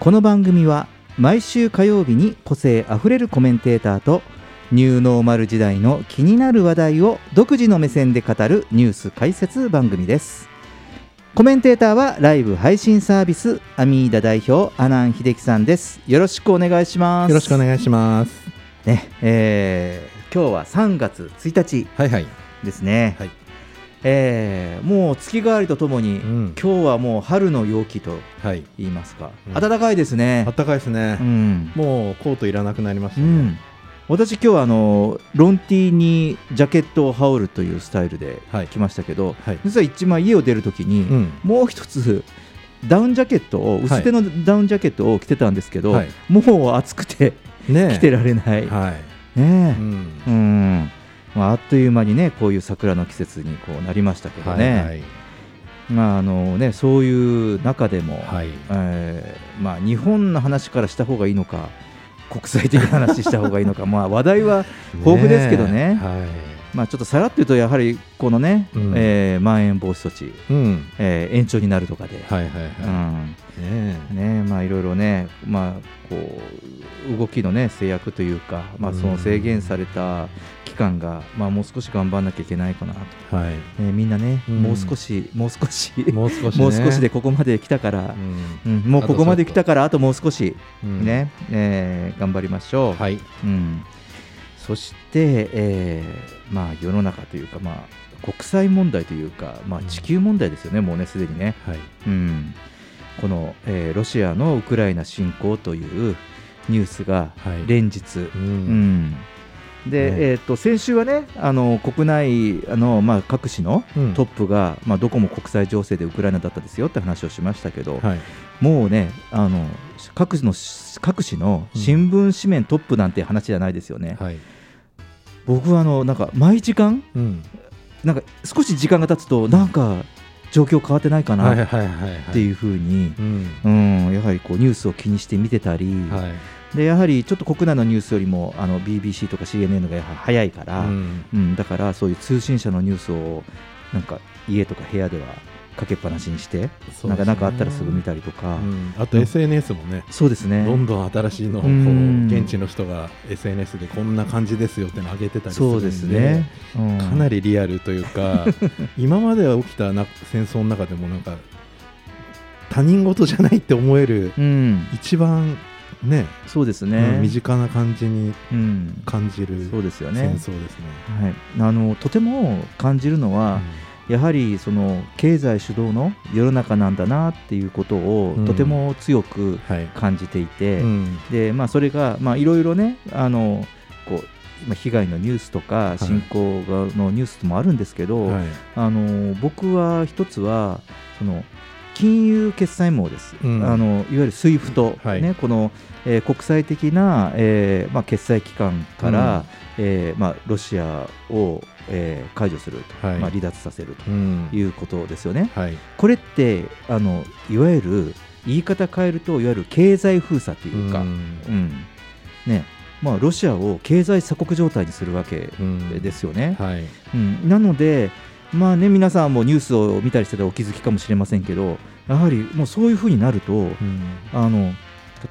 この番組は毎週火曜日に個性あふれるコメンテーターとニューノーマル時代の気になる話題を独自の目線で語るニュース解説番組です。コメンテーターはライブ配信サービスアミーダ代表阿南秀樹さんです。よろしくお願いします。よろしくお願いします。ねえー今日は3月1日はいはい。ですね、はいえーもう月替わりとともに、うん今日はもう春の陽気とはい。言いますか、うん暖かいですねあったかいですねう。んもうコートいらなくなりましたね。うん、私今日はあのロンティーにジャケットを羽織るというスタイルではい来ましたけど、はい。実は一枚家を出るときに、うん。もう一つダウンジャケットを薄手のダウンジャケットを着てたんですけど、はいもう暑くて 着てられない、はい。ねえうん。うんまあ、あっという間にねこういう桜の季節にこうなりましたけどね,、はいはい。まああのねそういう中でも、はい。えーまあ、日本の話からした方がいいのか国際的な話した方がいいのか まあ話題は豊富ですけどねはまあ、ちょっとさらっと言うとやはりこのね、うんえーまん延防止措置、い。うん。えー延長になるとかで、はいろいろね、まあ、こう動きの、ね、制約というか、まあ、その制限された期間が、まあ、もう少し頑張らなきゃいけないかなと、え。はい。えーみんなね、うんもう少しもう少しもう少しね。もう少しでここまで来たからう、ん。うんもうここまで来たからあともう少し、うん。ねえー頑張りましょう。はい。うん、そして、えーまあ、世の中というか、まあ、国際問題というか、まあ、地球問題ですよね、もうね、すでにね、はい。うん、この、えーロシアのウクライナ侵攻というニュースがはい連日、ううんん。でねえー、と先週はね、あの国内あの、まあ、各紙のうんトップが、まあ、どこも国際情勢でウクライナだったですよって話をしましたけど、はい。もうねあの各の各紙の新聞紙面トップなんて話じゃないですよね。はい。僕はあのなんか毎時間うん。なんか少し時間が経つとなんか状況変わってないかはいな。っていうふうに、うん。うん、やはりこうニュースを気にして見てたり、はい。でやはりちょっと国内のニュースよりもあの BBC とか CNN がやはり早いから、ううん。ん。だからそういう通信社のニュースをなんか家とか部屋ではかけっぱなしにして、ね。なんかなんかあったらすぐ見たりとか、うん。あと SNS もね。そうですね。どんどん新しいのをこううん。現地の人が SNS でこんな感じですよっての上げてたりするんでそうですね、うん。かなりリアルというか 今までは起きたな戦争の中でもなんか他人事じゃないって思えるうん、一番ね。そうですうんね、身近な感じにうん、感じるそうですよね。戦争ですね。はい、あのとても感じるのは、やはりその経済主導の世の中なんだなっていうことをうん。とても強くはい。感じていて、うん。でまあ、それがまあいろいろねあのこう今被害のニュースとかい。侵攻がのニュースもあるんですけど、はい。あの僕は一つはその金融決済網です、うん。あのいわゆる SWIFT、はい。ね、この、えー国際的な、えーまあ、決済機関から、えーまあ、ロシアを、えー解除すると、はい。まあ、離脱させるとうん。いうことですよね。はい。これってあのいわゆる言い方変えるといわゆる経済封鎖というか、うん。うん。ね。まあ、ロシアを経済鎖国状態にするわけうん。ですよね。はい。うん、なので、まあね、皆さんもニュースを見たりしてたらお気づきかもしれませんけど、やはりもうそういうふうになると、うん。あの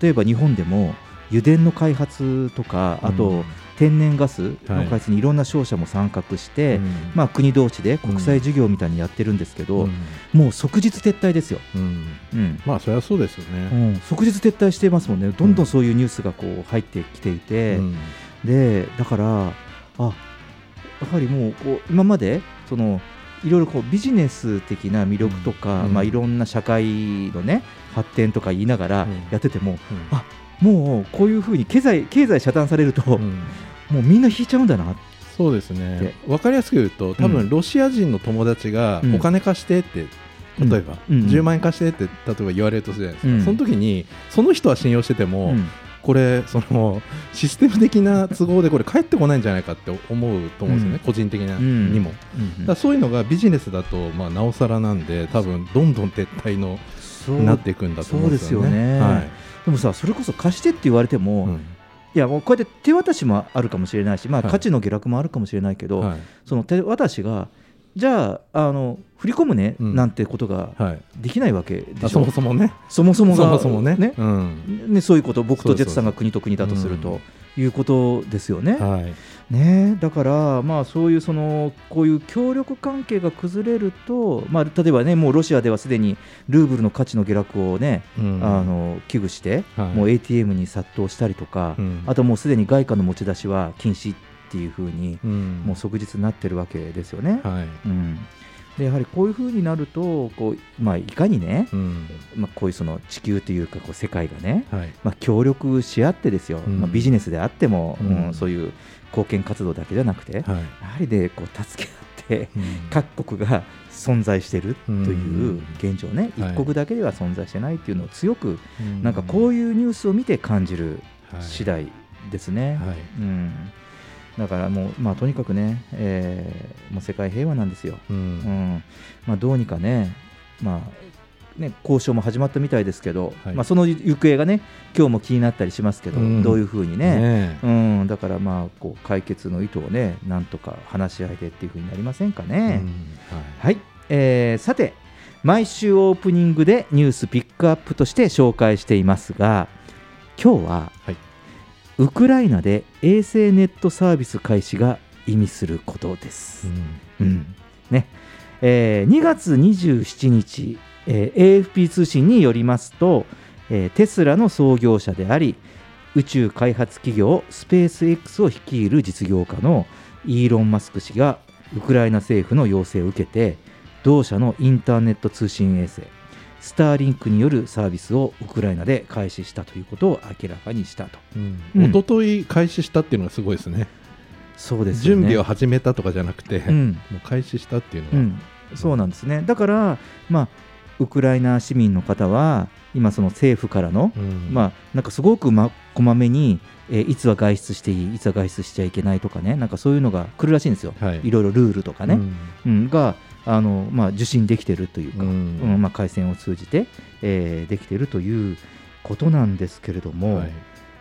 例えば日本でも油田の開発とかあと天然ガスの開発にいろんな商社も参画して、うん。まあ、国同士で国際事業みたいにやってるんですけど、うん。もう即日撤退ですよ、うん。うん。まあそりゃそうですようね。ん、即日撤退してますもんね。どんどんそういうニュースがこう入ってきていて、うん。でだからあやはりもうこう今までそのいろいろこうビジネス的な魅力とか、うん。まあ、いろんな社会の、ね、発展とか言いながらうん。やってても、うん。あもうこういうふうに経済経済遮断されると、うん。もうみんな引いちゃうんだな。そうですね。わかりやすく言うと、多分ロシア人の友達がうん。お金貸してって、例えば、うん。うん。10万円貸してって例えば言われるとするじゃないですか、うん。その時にその人は信用してても、うんこれそのシステム的な都合でこれ返ってこないんじゃないかって思うと思うんですよね、うん。個人的なうん。にも、うん。だそういうのがビジネスだと、まあ、なおさらなんで多分どんどん撤退のなっていくんだと思うんですよね。ですよね。はい。でもさそれこそ貸してって言われても、うん。いやもうこうやって手渡しもあるかもしれないし、まあ、はい。価値の下落もあるかもしれないけど、はい。その手渡しがじゃああの振り込むね、うん。なんてことがはい。できないわけでしょ？あそもそもね。そもそもがそもそもね。ね？うん。ねそういうこと僕とジェツさんが国と国だとするうん。ということですよね。はい。ねだから、まあ、そういうそのこういう協力関係が崩れると、まあ、例えばねもうロシアではすでにルーブルの価値の下落をね、うん。あの危惧して、はい。もう ATM に殺到したりとか、うん。あともうすでに外貨の持ち出しは禁止っていうふうに、うん。もう即日になってるわけですよね。はい。うん。でやはりこういうふうになるとこう、まあ、いかにね、うん。まあ、こういうその地球というかこう世界がね、はい。まあ、協力し合ってですよ、うん。まあ、ビジネスであっても、うん。うんそういう貢献活動だけじゃなくて、はい。やはりでこう助け合ってうん。各国が存在してるという現状ね、はい。一国だけでは存在してないっていうのを強くうん。なんかこういうニュースを見て感じるはい。次第ですね。はい。うん、だからもう、まあ、とにかくね、えーもう世界平和なんですよ。ううん。んまあ、どうにかね,、まあ、ね交渉も始まったみたいですけど、はい。まあ、その行方がね今日も気になったりしますけど、うん。どういうふうにね。ねうん、だからまあこう解決の意図をねなんとか話し合いでっていうふうになりませんかえね。うん。はい。はい、えーさて毎週オープニングでニュースピックアップとして紹介していますが今日は、はいウクライナで衛星ネットサービス開始が意味することです。うん。ね。えー2月27日、えー AFP 通信によりますと、えーテスラの創業者であり宇宙開発企業スペース X を率いる実業家のイーロン・マスク氏がウクライナ政府の要請を受けて同社のインターネット通信衛星スターリンクによるサービスをウクライナで開始したということを明らかにしたと。うん。うん。一昨日開始したっていうのがすごいですね。そうですよね。準備を始めたとかじゃなくて、うん。もう開始したっていうのが、うん、そうなんですね。だから、まあ、ウクライナ市民の方は、今、その政府からの、うん。まあ、なんかすごく、ま、こまめに、えーいつは外出していい、いつは外出しちゃいけないとかね、なんかそういうのが来るらしいんですよ、はい。いろいろルールとかね、うん。うん。があの、まあ、受信できてるというか、ううんんまあ、回線を通じて、えーできてるということなんですけれども、はい。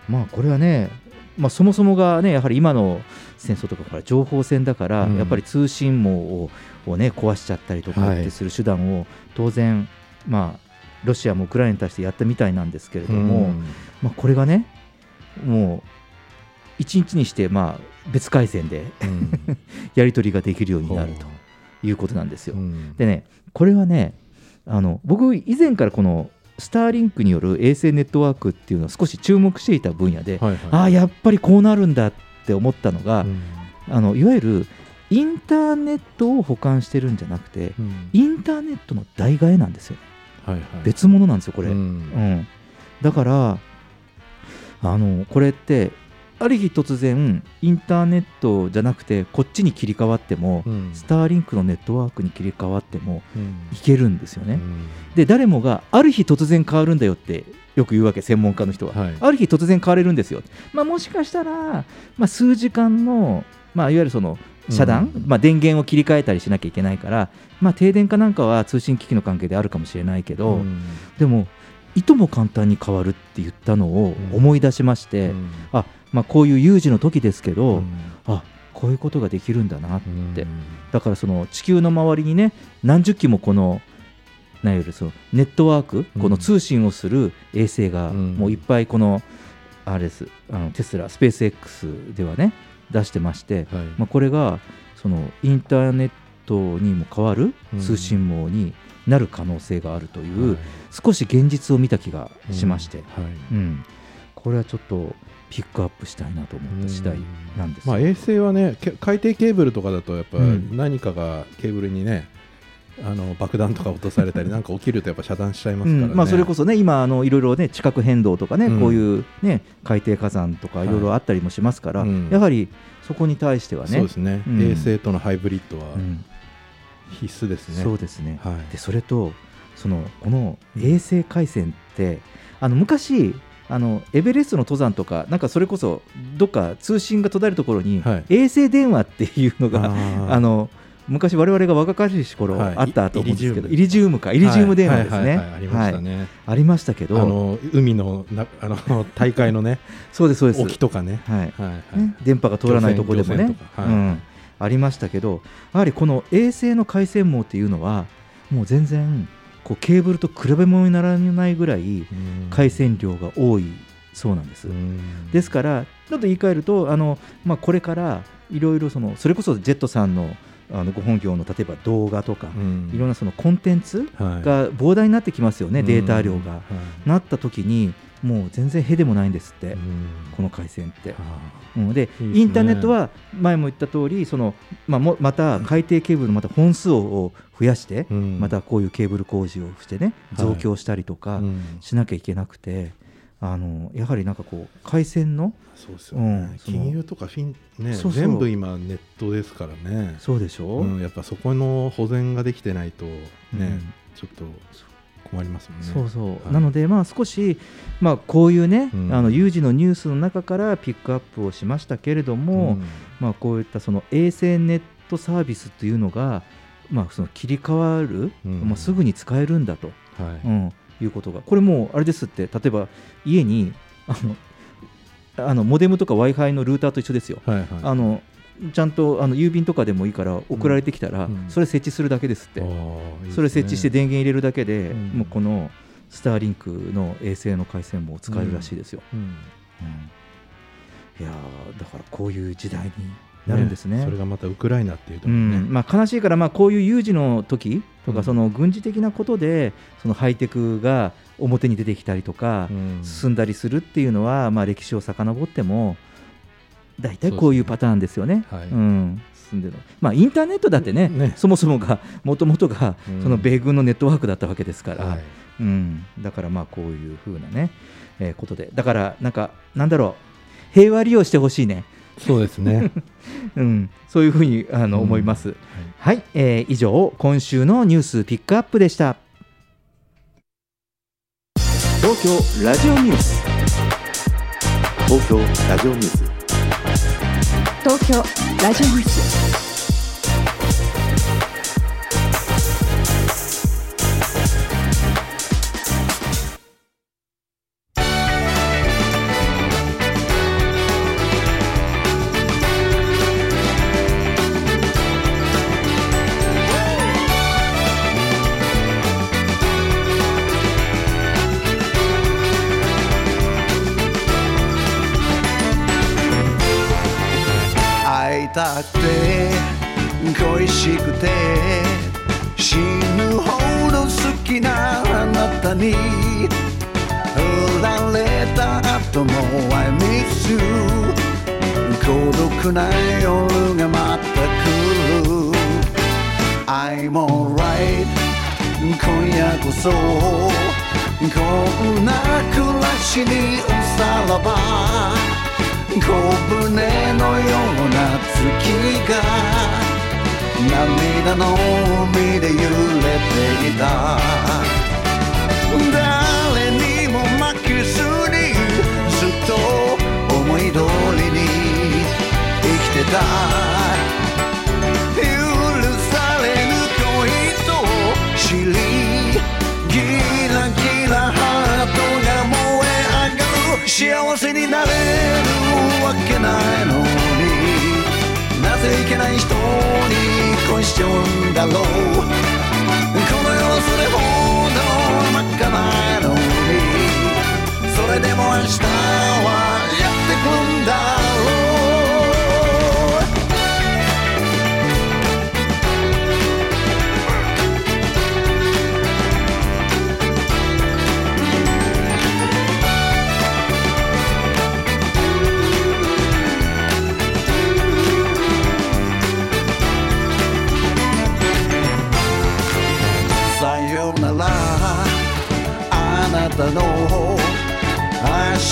まあ、これはね、まあ、そもそもがね、やはり今の戦争とかから情報戦だから、うん。やっぱり通信網をを、ね、壊しちゃったりとかはい。ってする手段を、当然、まあ、ロシアもウクライナに対してやったみたいなんですけれども、まあ、これがね、もう一日にして、まあ、別回線で やり取りができるようになるということなんですよ。うん。でね、これはね、あの僕、以前からこのスターリンクによる衛星ネットワークっていうのを少し注目していた分野で、はいはい。ああ、やっぱりこうなるんだって思ったのが、うん。あのいわゆるインターネットを保管してるんじゃなくて、うん。インターネットの代替えなんですよ、はいはい。別物なんですよ、これ。ううんん。だからあの、これって、ある日突然、インターネットじゃなくて、こっちに切り替わっても、うん。スターリンクのネットワークに切り替わってもうん。いけるんですよね。うん。で誰もがある日突然変わるんだよってよく言うわけ専門家の人は、はい。ある日突然変われるんですよ、まあ、もしかしたら、まあ、数時間の、まあ、いわゆるその遮断、うん。まあ、電源を切り替えたりしなきゃいけないから、まあ、停電かなんかは通信機器の関係であるかもしれないけど、うん。でもいとも簡単に変わるって言ったのを思い出しまして、うん。あまあ、こういう有事の時ですけど、うん。あこういうことができるんだなって、うん。だからその地球の周りにね何十機もこのなんいわゆるそのネットワーク、うん。この通信をする衛星がうん。もういっぱいこのあれですあのテスラスペース X ではね出してまして、はい。まあ、これがそのインターネットにも変わるうん。通信網になる可能性があるという、はい少し現実を見た気がしまして、うん。はい。うん。これはちょっとピックアップしたいなと思った次第なんですよ。まあ、衛星はねけ海底ケーブルとかだとやっぱうん。何かがケーブルにね、あの爆弾とか落とされたり なんか起きるとやっぱ遮断しちゃいますからね、うん。まあ、それこそね今あのいろいろね地殻変動とかね、うん。こういうね海底火山とかいろいろあったりもしますから、うん。やはりそこに対してはねそうですね、うん。衛星とのハイブリッドはうん。必須ですね、そうですね、はい。でそれとそのこの衛星回線ってあの昔あのエベレストの登山とかなんかそれこそどっか通信が途絶えるところに、はい。衛星電話っていうのがあの昔我々が若かりし頃はい。あったと思うんですけど、イイリジウムか。イリジウム電話ですはいねありましたね、ありましたけどあの海のなあの 大会のねそうですそうです。沖とかね、はい。はいはい。ね、電波が通らないところでもね。はい。うん、ありましたけどやはりこの衛星の回線網っていうのはもう全然こうケーブルと比べ物にならないぐらいうん。回線量が多いそうなんです。うん。ですからちょっと言い換えるとあの、まあ、これからいろいろそのそれこそジェットさんのあのご本業の例えば動画とか、うん。いろんなそのコンテンツはい。が膨大になってきますよね、データ量が。うんはい。なった時にもう全然へでもないんですって、うん。この回線って。はうん、でね。インターネットは前も言った通りその、まあ、もまた海底ケーブルのまた本数を増やして、あうん。またこういうケーブル工事をしてねはい。増強したりとかうん。しなきゃいけなくて、あのやはりなんかこう回線のそうですよね、うん金融とかフィン、ね、そうそう。全部今ネットですからね。そうでしょ、うん、やっぱそこの保全ができてないとね、うん。ちょっと困りますもんね。そうそう、はい。なので、まあ、少し、まあ、こういうね、うん。あの有事のニュースの中からピックアップをしましたけれども、ん。まあ、こういったその衛星ネットサービスというのが、まあ、その切り替わる、うん。まあ、すぐに使えるんだと、はい。うん、いうことが。これもうあれですって例えば家にあのあのモデムとか w i f i のルーターと一緒ですよ。はいはい。あのちゃんとあの郵便とかでもいいから送られてきたら、うん。それ設置するだけですって、あーいいですね。それ設置して電源入れるだけで、うん。もうこのスターリンクの衛星の回線も使えるらしいですよ。うん。うん。いやーだからこういう時代になるんですね。それがまたウクライナっていうとね、ん。まあ、悲しいから、まあ、こういう有事の時とか、うん。その軍事的なことでそのハイテクが表に出てきたりとか、うん。進んだりするっていうのは、まあ、歴史を遡っても大体こういうパターンですよね。はい。うん。進んでるまあ、インターネットだってねね。そもそもがもともとがうん。その米軍のネットワークだったわけですから、はい。うん、だからまあこういうふうなね、えーことで。だからなんかなんだろう。平和利用してほしいね、そうですね。うん、そういうふうにあのうん思います。はい、えー以上今週のニュースピックアップでした。東京ラジオニュース。東京ラジオニュース。東京ラジオニュース孤独な夜がまた来る I'm alright 今夜こそこんな暮らしにおさらば。小舟のような月が涙の海で揺れていたしちゃうんだろう。この世はそれほど真っ赤なのに。それでも明日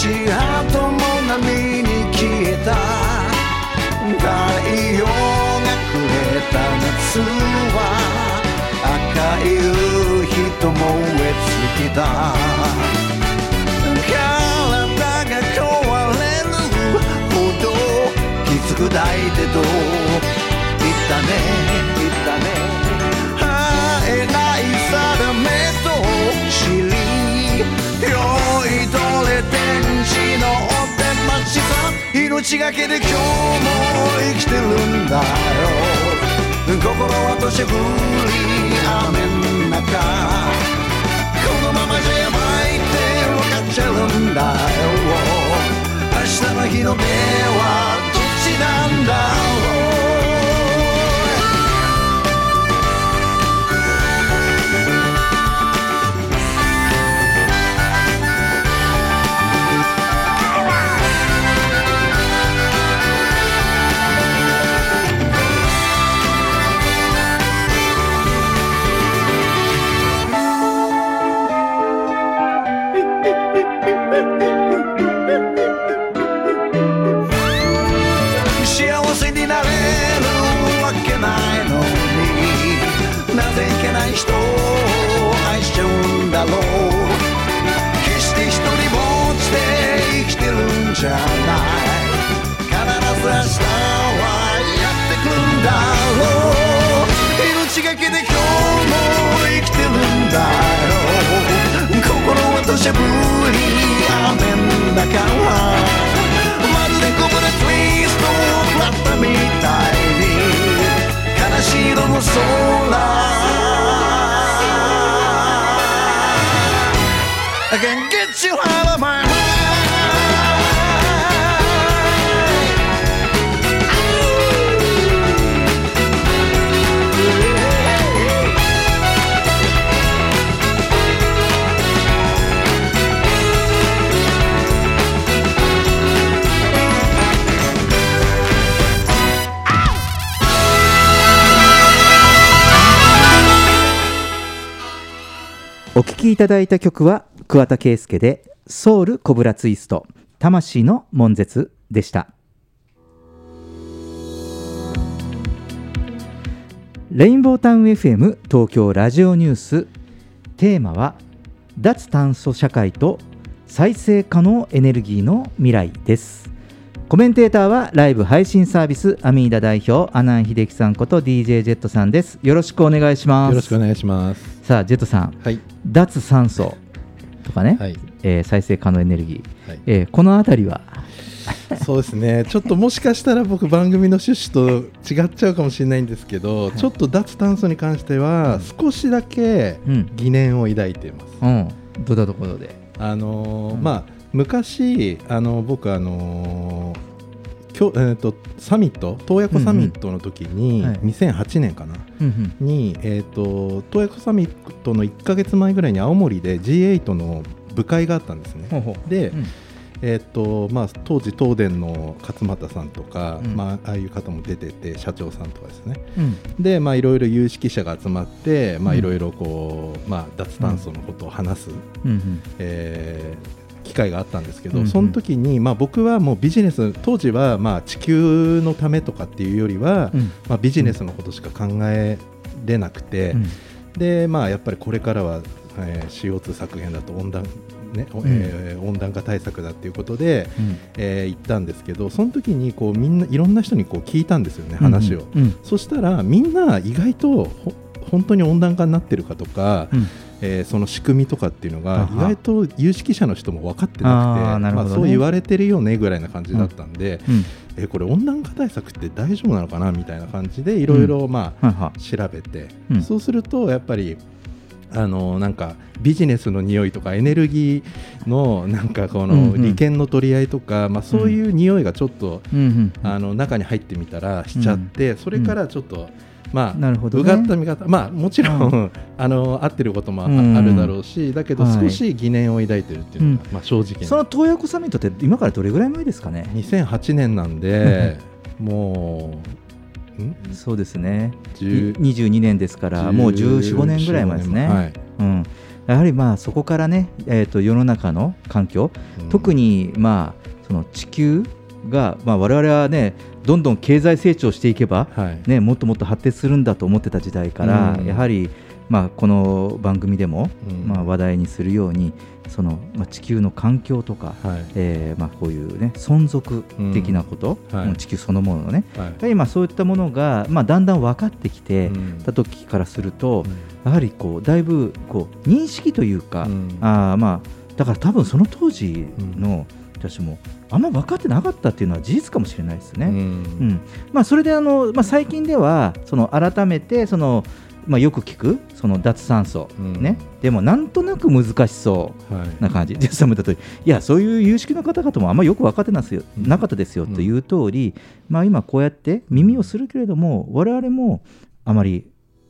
足跡も波に消えた。太陽が暮れた夏は赤い夕日と燃え尽きた。体が壊れるほどきつく抱いてと言ったね言ったね。命がけで今日も生きてるんだよ。心は年降り雨の中。このままじゃいただいた曲は桑田佳祐で「ソウルコブラツイスト。魂の悶絶」でした。レインボータウン FM 東京ラジオニュース。テーマは脱炭素社会と再生可能エネルギーの未来です。コメンテーターはライブ配信サービスアミーダ代表阿南秀樹さんこと DJ ジェットさんです。よろしくお願いします。よろしくお願いします。さあジェットさん。はい。脱酸素とかね、はい。えー再生可能エネルギー、はい。えーこのあたりは？そうですね。ちょっともしかしたら僕番組の趣旨と違っちゃうかもしれないんですけど、ちょっと脱炭素に関しては少しだけうん疑念を抱いています、うん。どんなところで？あのーうんまあ昔あの僕あのーきょえー、とサミット洞爺湖サミットの時に、うんうんはい2008年かな？うんに、えー、と洞爺湖サミットの1か月前ぐらいに青森で G8 の部会があったんですね。ほうほう。で、うん。えーとまあ、当時東電の勝俣さんとか、うん。まあ、ああいう方も出てて社長さんとかですね。うん。でまあいろいろ有識者が集まってまあうん。いろいろこう、まあ、脱炭素のことを話す、うんうん。えー機会があったんですけど、うんうん。その時にまあ僕はもうビジネス当時はまあ地球のためとかっていうよりは、うん。まあ、ビジネスのことしか考えれなくて、うん。でまあやっぱりこれからは、えー CO2 削減だと温暖,、ねおえー温暖化対策だっていうことで、うん。えー言ったんですけどその時にこうみんないろんな人にこう聞いたんですよね話を、うん。そしたらみんな意外とほ本当に温暖化になってるかとか、うんえーその仕組みとかっていうのが意外と有識者の人も分かってなくてね。まあ、そう言われてるよねぐらいな感じだったんで、うんえーこれ温暖化対策って大丈夫なのかなみたいな感じでいろいろ調べて、うん。そうするとやっぱりあのなんかビジネスの匂いとかエネルギーのなんかこうんうん。の利権の取り合いとか、まあ、そういう匂いがちょっと、うんうんあの中に入ってみたらしちゃって、それからちょっと、まあなるほどね。うがった見方まあもちろん、うあの合ってることもあ,、うん。るだろうしだけどはい。少し疑念を抱いてるっていうのが、まあ、正直な。その洞爺湖サミットって今からどれぐらい前ですかね？2008年なんでもう、ん？そうですね。10 22年ですからもう1415年ぐらい前ですね、はいうん、やはりまあそこからね、えー、と世の中の環境、うん。特にまあその地球が、まあ、我々はねどんどん経済成長していけば、はい。ね、もっともっと発展するんだと思ってた時代から、うん。やはりまあ、この番組でも、うん。まあ、話題にするようにその、まあ、地球の環境とか、はい。えーまあ、こういう、ね、存続的なこと、うん。はい。地球そのもののね、はい。やはりまあそういったものが、まあ、だんだん分かってきてうん。た時からすると、うん。やはりこうだいぶこう認識というか、うん。あーまあだから多分その当時の人たちもあんま分かってなかったっていうのは事実かもしれないですね。うん。うん。まあ、それであの、まあ、最近ではその改めてその、まあ、よく聞くその脱炭素、うん。ね、でもなんとなく難しそうはい。な感じ、ジェスさんも言った通り、いや、そういう有識の方々もあんまよく分かってなすなかったですよという通り、まあ、今、こうやって耳をするけれども、我々もあまり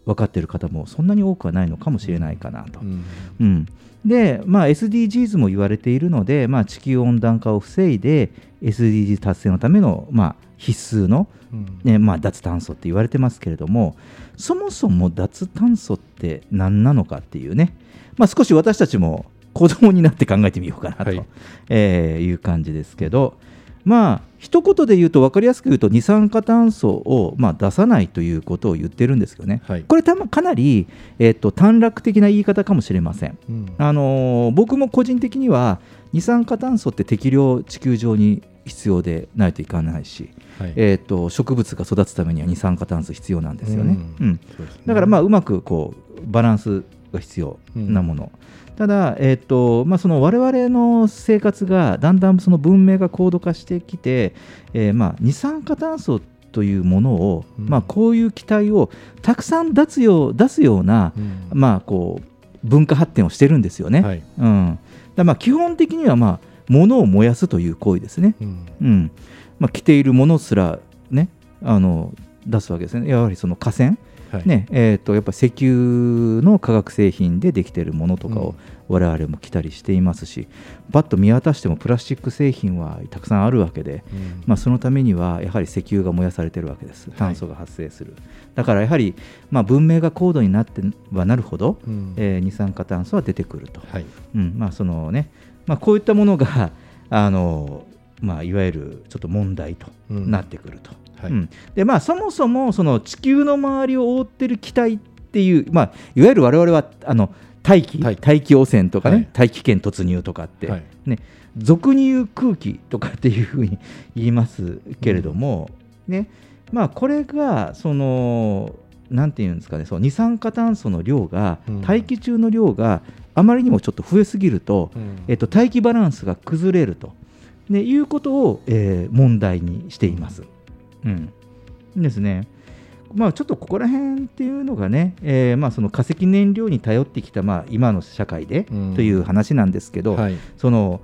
分かっている方もそんなに多くはないのかもしれないかなと。うん。うんで、まあ、SDGs も言われているので、まあ、地球温暖化を防いで SDGs 達成のための、まあ、必須の、うん。ねまあ、脱炭素って言われてますけれどもそもそも脱炭素って何なのかっていうね、まあ、少し私たちも子供になって考えてみようかなと、はい。えーいう感じですけどまあ一言で言うと分かりやすく言うと二酸化炭素を、まあ、出さないということを言ってるんですけどね、はい。これたまかなり、えっと短絡的な言い方かもしれません。うん。あのー僕も個人的には二酸化炭素って適量地球上に必要でないといかないし、はい。えー、と植物が育つためには二酸化炭素必要なんですよね。ううん。うですね。だからまあうまくこうバランスが必要なもの。ただ、えーとまあ、その我々の生活がだんだんその文明が高度化してきて、えーまあ二酸化炭素というものを、うん。まあ、こういう気体をたくさん出すよう出すような、うん。まあ、こう文化発展をしてるんですよね。はい。うん、だまあ基本的には、まあ、物を燃やすという行為ですね。うん。うん。まあ、着ているものすら、ね、あの出すわけですね。やはりその河川、はいねえー、とやっぱ石油の化学製品でできているものとかを我々も着たりしていますし、パッと見渡してもプラスチック製品はたくさんあるわけで、うん。まあ、そのためにはやはり石油が燃やされてるわけです、炭素が発生する。だからやはり、まあ、文明が高度になってはなるほど、うん。えー二酸化炭素は出てくると。はい。うん。まあそのねまあ、こういったものがあの、まあ、いわゆるちょっと問題とうん。なってくると。はい。うん。でまあ、そもそもその地球の周りを覆ってる気体っていう、まあ、いわゆる我々はあの大気はい大気汚染とかね、はい。大気圏突入とかって、はい。ね、俗に言う空気とかっていうふうに言いますけれども、ねまあ、これがそのなんていうんですかねその二酸化炭素の量が、うん。大気中の量があまりにもちょっと増えすぎると、うん。えっと、大気バランスが崩れると、ね、いうことを、えー問題にしています。うん、ですね。まあ、ちょっとここら辺っていうのがね、えーまあ、その化石燃料に頼ってきた、まあ、今の社会でうん。という話なんですけど、はい。その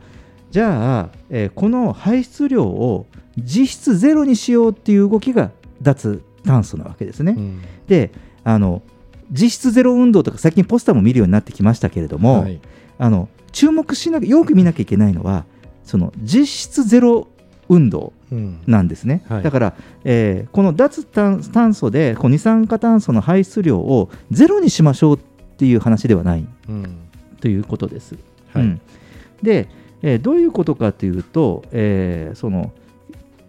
じゃあ、えーこの排出量を実質ゼロにしようっていう動きが脱炭素なわけですね。うん。であの実質ゼロ運動とか最近ポスターも見るようになってきましたけれども、はい。あの注目しなよく見なきゃいけないのはその実質ゼロ運動うんなんですね、はい。だから、えーこの脱炭炭素でこう二酸化炭素の排出量をゼロにしましょうっていう話ではないうん。ということです。はい。うん。で、えーどういうことかというと、えーその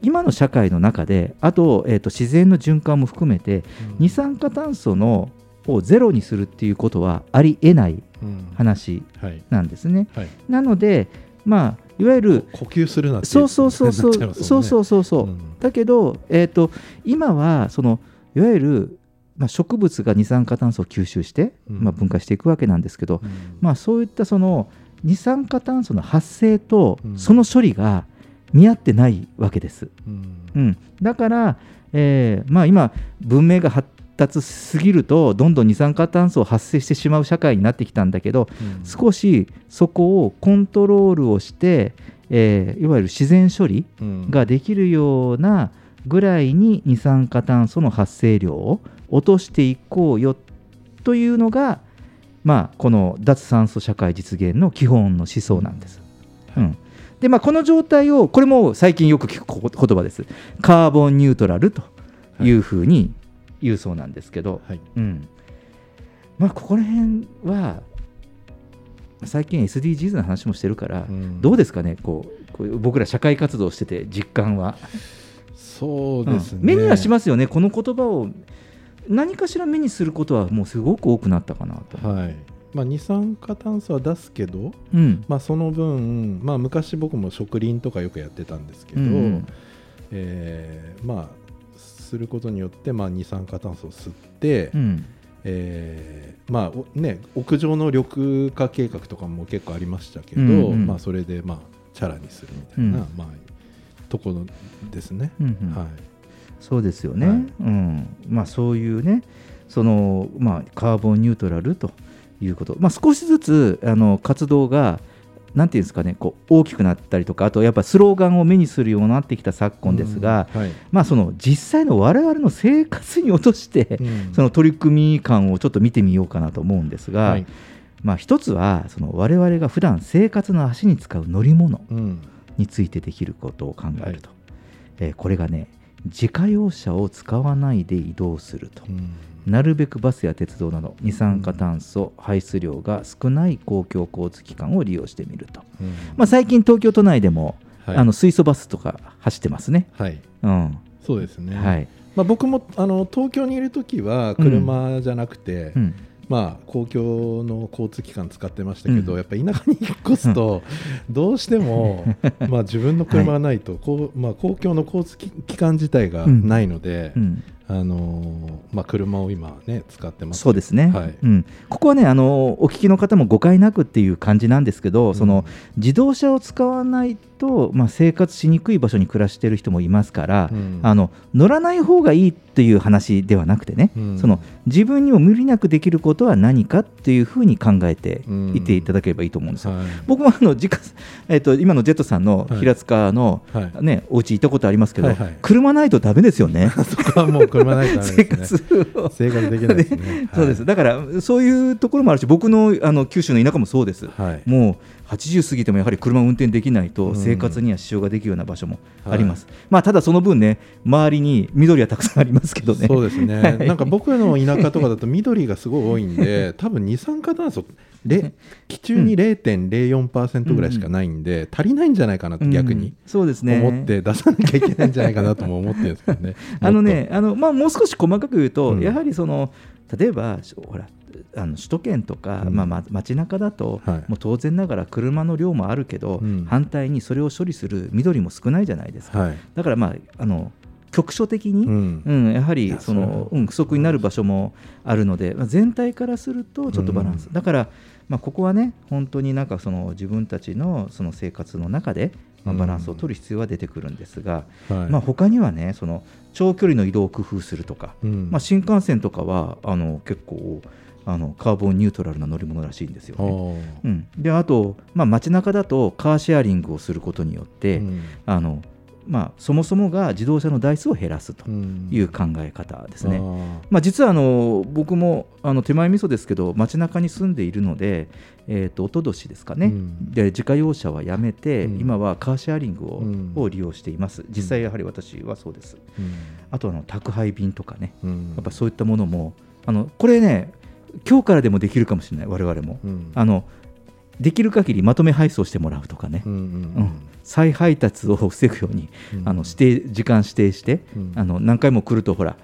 今の社会の中であと,、えーと自然の循環も含めて二酸化炭素のをゼロにするっていうことはありえないうん。話はいなんですね。はい。なので、まあ、いわゆる呼吸するなっていそうそうそうそう、ね。そうそうそうそう、うん。だけど、えー、と今はそのいわゆる、まあ、植物が二酸化炭素を吸収して、うん。まあ、分解していくわけなんですけど、うん。まあ、そういったその二酸化炭素の発生とうん。その処理が見合ってないわけです。うん。うん、だから、えーまあ、今文明が発達しすぎるとどんどん二酸化炭素を発生してしまう社会になってきたんだけど、うん。少しそこをコントロールをして、えーいわゆる自然処理うん。ができるようなぐらいに二酸化炭素の発生量を落としていこうよというのが、まあ、この脱炭素社会実現の基本の思想なんです。うん。でまあ、この状態をこれも最近よく聞くこ言葉です。カーボンニュートラルというふうに言うそうなんですけど、はい。うん。まあ、ここら辺は最近 SDGs の話もしてるから、うん。どうですかね？こうこう僕ら社会活動してて実感は、そうですね。うん。目にはしますよね。この言葉を何かしら目にすることはもうすごく多くなったかなと。はい。まあ、二酸化炭素は出すけど、うん。まあ、その分、まあ、昔僕も植林とかよくやってたんですけど、うん。えーまあ、することによって、まあ、二酸化炭素を吸って、うん。えーまあおね、屋上の緑化計画とかも結構ありましたけど、うんうん。まあ、それで、まあ、チャラにするみたいな、うん。まあ、ところですね。うんうん。はい。そうですよね、はい。うん。まあ、そういうねその、まあ、カーボンニュートラルということ、まあ、少しずつあの活動がなんていうんですかねこう大きくなったりとかあとやっぱスローガンを目にするようになってきた昨今ですが、うんはい。まあ、その実際の我々の生活に落として、うん。その取り組み感をちょっと見てみようかなと思うんですが、はい。まあ、一つはその我々が普段生活の足に使う乗り物うん。についてできることを考えると、えーこれがね自家用車を使わないで移動すると、うんなるべくバスや鉄道など二酸化炭素排出量が少ない公共交通機関を利用してみると、うん。まあ、最近東京都内でも、はい。あの水素バスとか走ってますね。はい。うん。そうですね、はい。まあ、僕もあの東京にいるときは車じゃなくて、うん。まあ、公共の交通機関使ってましたけど、うん。やっぱ田舎に引っ越すと、どうしても、まあ、自分の車がないと、こうまあ、公共の交通機関自体がないので、うんあのーまあ、車を今、ね、使ってます。そうですね、はい。うん、ここはねあのお聞きの方も誤解なくっていう感じなんですけど、その自動車を使わないと、まあ、生活しにくい場所に暮らしている人もいますから、うん。あの乗らない方がいいっていう話ではなくてね、うん。その自分にも無理なくできることは何かっていうふうに考えていていただければいいと思うんですよ。はい。僕もあの自家、えっと今のジェットさんのはい。平塚の、はい。ねお家行ったことありますけど、はいはい。車ないとダメですよね。そこはもう車ないとダメ生ですね。活 を生活できないですね。そうです。だからそういうところもあるし僕のあの九州の田舎もそうです、はい。もう80過ぎてもやはり車を運転できないとうん。生活には支障ができるような場所もあります、まあただその分ね周りに緑はたくさんありますけどね。そうですね、はい。なんか僕の田舎とかだと緑がすごい多いんで、多分二酸化炭素、れ気中に0.04%ぐらいしかないんで、足りないんじゃないかなと逆に。うんそうですね。思って出さなきゃいけないんじゃないかなとも思ってるんですけどね。あのねあの、まあ、もう少し細かく言うと、うん。やはりその例えばしほらあの首都圏とか、うん。まあま、街中だと、はい。もう当然ながら車の量もあるけど、うん。反対にそれを処理する緑も少ないじゃないですか、はい。だから、まあ、あの局所的に、うん。うん、やはりやその、うん、不足になる場所もあるので、まあ、全体からするとちょっとバランス、うんだから、まあ、ここはね本当になんかその自分たちのその生活の中で、まあ、うん。バランスを取る必要は出てくるんですが、はい。まあ、他にはねその長距離の移動を工夫するとか、うん。まあ、新幹線とかはあの結構あのカーボンニュートラルな乗り物らしいんですよね。うん、であと、まあ、街中だとカーシェアリングをすることによって、うん。あのまあ、そもそもが自動車の台数を減らすとうん。いう考え方ですね。あーまあ、実はあの僕もあの手前味噌ですけど街中に住んでいるので、えー、と一昨年ですかね、うん。で自家用車はやめて、うん。今はカーシェアリングを,、うん。を利用しています。実際やはり私はそうです、うん。あとあの宅配便とかね。うん。やっぱそういったものもあのこれね今日からでもできるかもしれない我々も、うん。あのできる限りまとめ配送してもらうとかね、うんうんうん。再配達を防ぐように、うんあの指定時間指定して、うん。あの何回も来るとほら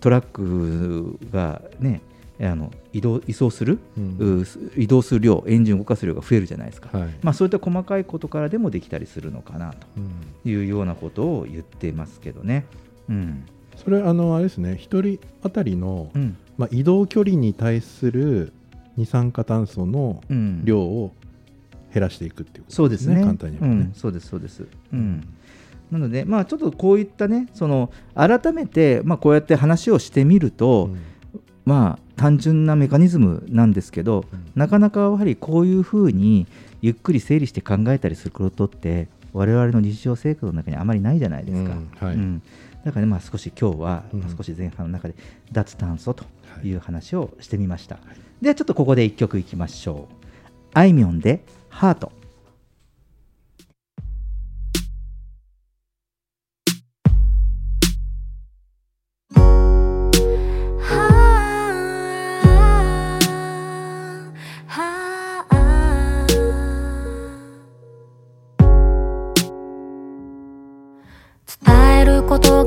トラックがねあの移動移送する、うん。う移動する量エンジンを動かす量が増えるじゃないですか、はい。まあ、そういった細かいことからでもできたりするのかなうん。というようなことを言ってますけどね。うん。それあのあれですね一人当たりの、うんまあ、移動距離に対する二酸化炭素のうん量を減らしていくっていうことそうですね。簡単に言えばねうん、そうです、そうです。うん。なので、まあ、ちょっとこういったね、その改めて、まあ、こうやって話をしてみると、まあ、単純なメカニズムなんですけど、うんなかなかやはりこういうふうにゆっくり整理して考えたりすることって、我々の日常生活の中にあまりないじゃないですか。うんはいうんだからね、まあ、少し今日は、少し前半の中で脱炭素とはいいう話をしてみました。ではちょっとここで一曲いきましょう。あいみょんでハート。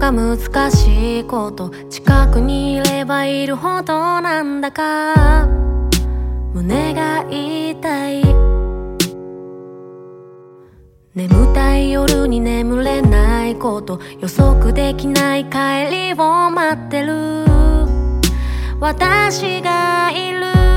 が難しいこと近くにいればいるほどなんだか。胸が痛い。眠たい夜に眠れないこと。予測できない帰りを待ってる。私がいる。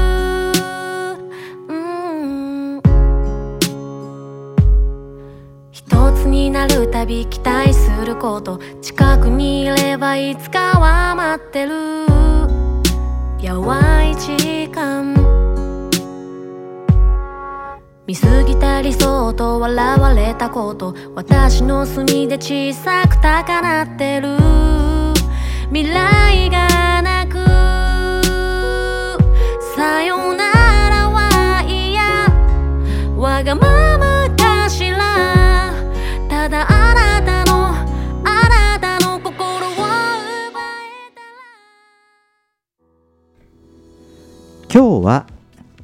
になるたび期待すること近くにいればいつかは待ってる。淡い時間。見過ぎた理想と笑われたこと私の隅で小さく高鳴ってる。未来がなくさよならは嫌わがまま今日は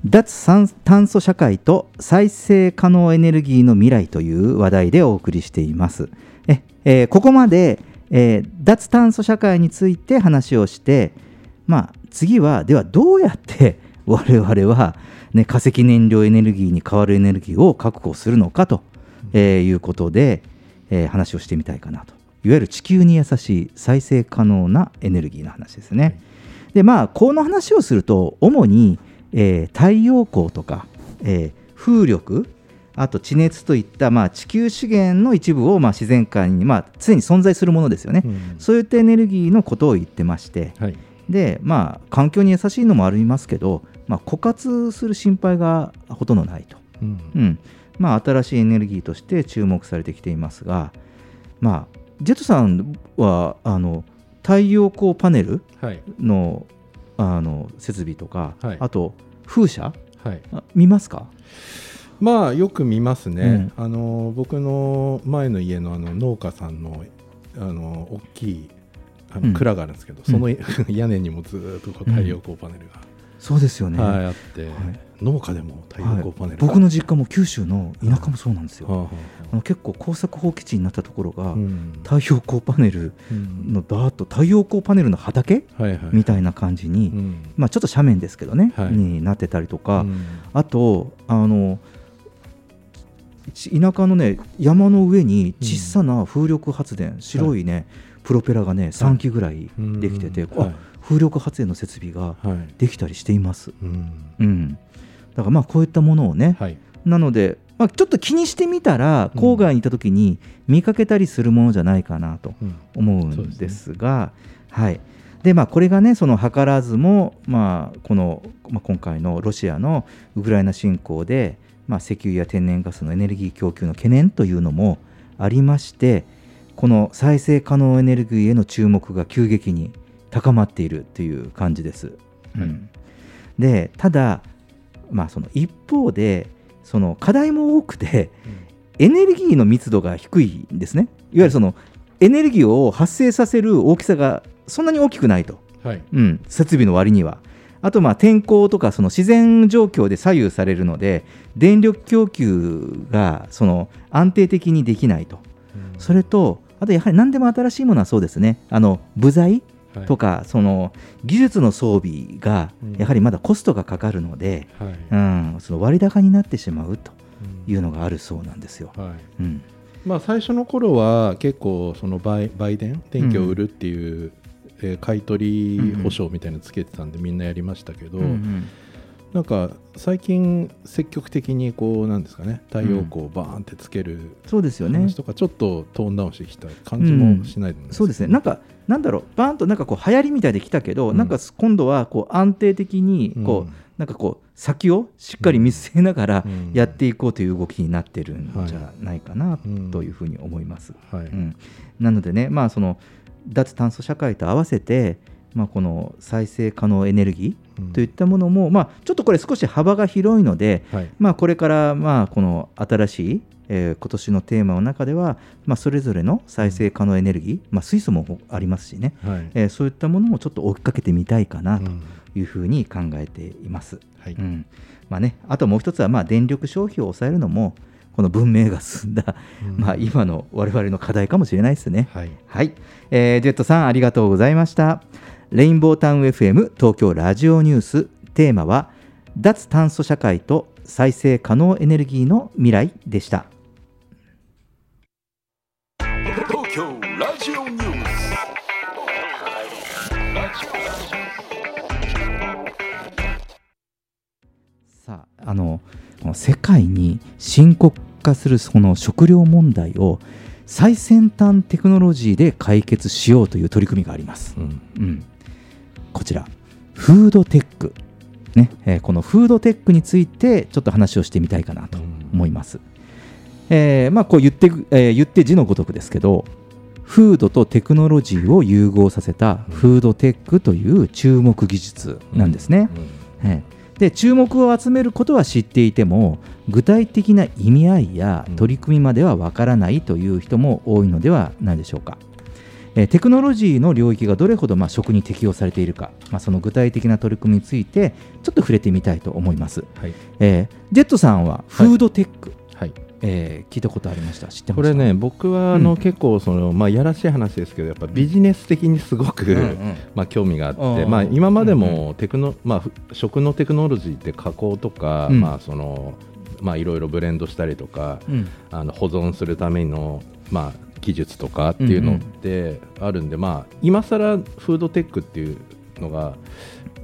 脱炭素社会と再生可能エネルギーの未来という話題でお送りしています。ええーここまで、えー脱炭素社会について話をして、まあ、次はではどうやって 我々は、ね、化石燃料エネルギーに代わるエネルギーを確保するのかと、えーいうことで、えー話をしてみたいかなといわゆる地球に優しい再生可能なエネルギーの話ですね。でまあこの話をすると主に、えー太陽光とか、えー風力あと地熱といった、まあ、地球資源の一部を、まあ、自然界に、まあ、常に存在するものですよね、そういったエネルギーのことを言ってまして、はい。でまあ環境に優しいのもありますけど、まあ、枯渇する心配がほとんどないと、うん。うん。まあ、新しいエネルギーとして注目されてきていますが、まあ、ジェットさんはあの太陽光パネルはい。の,、あの設備とか、はい。あと風車？はい。あ見ますか？まあよく見ますね、あの僕の前の家のあの農家さんのあの大きいあうん。の蔵があるんですけど、その 屋根にもずーっと太陽光パネルが、そうですよね、はい、あって、農家でも太陽光パネルが、僕の実家も九州の田舎もそうなんですよ、はあはあの結構耕作放棄地になったところが、ん。太陽光パネルのダーッと太陽光パネルの畑、はいはい。みたいな感じに、ん。まあ、ちょっと斜面ですけどね、はい。になってたりとか、うん。あとあのち田舎のね山の上に小さな風力発電、白いね、プロペラがね3基ぐらいできてて、はい。風力発電の設備がはい。できたりしています。うん。うん、だからまあこういったものをね、はい。なので、まあ、ちょっと気にしてみたら郊外にいた時に見かけたりするものじゃないかなと思うんですが、はい。でまあ、これがねその図らずも、まあこのまあ、今回のロシアのウクライナ侵攻で、まあ、石油や天然ガスのエネルギー供給の懸念というのもありましてこの再生可能エネルギーへの注目が急激に高まっているという感じです。うん。でただ、まあ、その一方でその課題も多くて、エネルギーの密度が低いんですね。いわゆるそのエネルギーを発生させる大きさがそんなに大きくないと、はい。うん、設備の割には。あとまあ天候とかその自然状況で左右されるので電力供給がその安定的にできないと、それとあとやはり何でも新しいものはそうですね。あの部材はい。とか、その技術の装備がうん。やはりまだコストがかかるので、はい。うん、その割高になってしまうというのがあるそうなんですよ。はい。うん。まあ、最初の頃は結構その売売電電気を売るっていう、えー買い取り保証みたいなのつけてたんでみんなやりましたけど、うんうん。なんか最近積極的にこうなんですかね太陽光をバーンってつけるそうですよね。話とかちょっとトーンダウンしてきた感じもしないでもないそうですね。なんかなんだろうバーンとなんかこう流行りみたいで来たけど、なんか今度はこう安定的にこう、うん。なんかこう先をしっかり見据えながらやっていこうという動きになってるんじゃないかなというふうに思います。はい。うん。なのでね、まあ、その脱炭素社会と合わせて、まあ、この再生可能エネルギーといったものも、まあ、ちょっとこれ少し幅が広いので、はい。まあ、これからまあこの新しい、えー今年のテーマの中では、まあ、それぞれの再生可能エネルギー、まあ、水素もありますしね、はい。えーそういったものをちょっと追いかけてみたいかなというふうに考えています。はい。うん。まあね、あともう一つはまあ電力消費を抑えるのも、この文明が進んだ、まあ、今の我々の課題かもしれないですね。はい、はい。えージェットさんありがとうございました。レインボータウン FM 東京ラジオニューステーマは脱炭素社会と再生可能エネルギーの未来でした。東京ラジオニューさああのこの世界に深刻化するその食料問題を最先端テクノロジーで解決しようという取り組みがあります。うんこちらフードテック、ねえーこのフードテックについてちょっと話をしてみたいかなと思います。えーまあ、こう言って,、えー言って字のごとくですけどフードとテクノロジーを融合させたフードテックという注目技術なんですね。えーで注目を集めることは知っていても具体的な意味合いや取り組みまではわからないという人も多いのではないでしょうか。えーテクノロジーの領域がどれほどまあ食に適用されているか、まあ、その具体的な取り組みについてちょっと触れてみたいと思います。はい。えージェットさんはフードテック、はい。えー聞いたことありました？知ってましたこれね僕はあの、うん。結構その、まあ、やらしい話ですけどやっぱビジネス的にすごく、うんうん まあ、興味があって、うん。まあ、今までもテクノ、まあ、ふ食のテクノロジーって加工とか、うん。まあそのまあ、いろいろブレンドしたりとか、うん。あの保存するための、まあ、技術とかっていうのってあるんで、まあ、今更フードテックっていうのが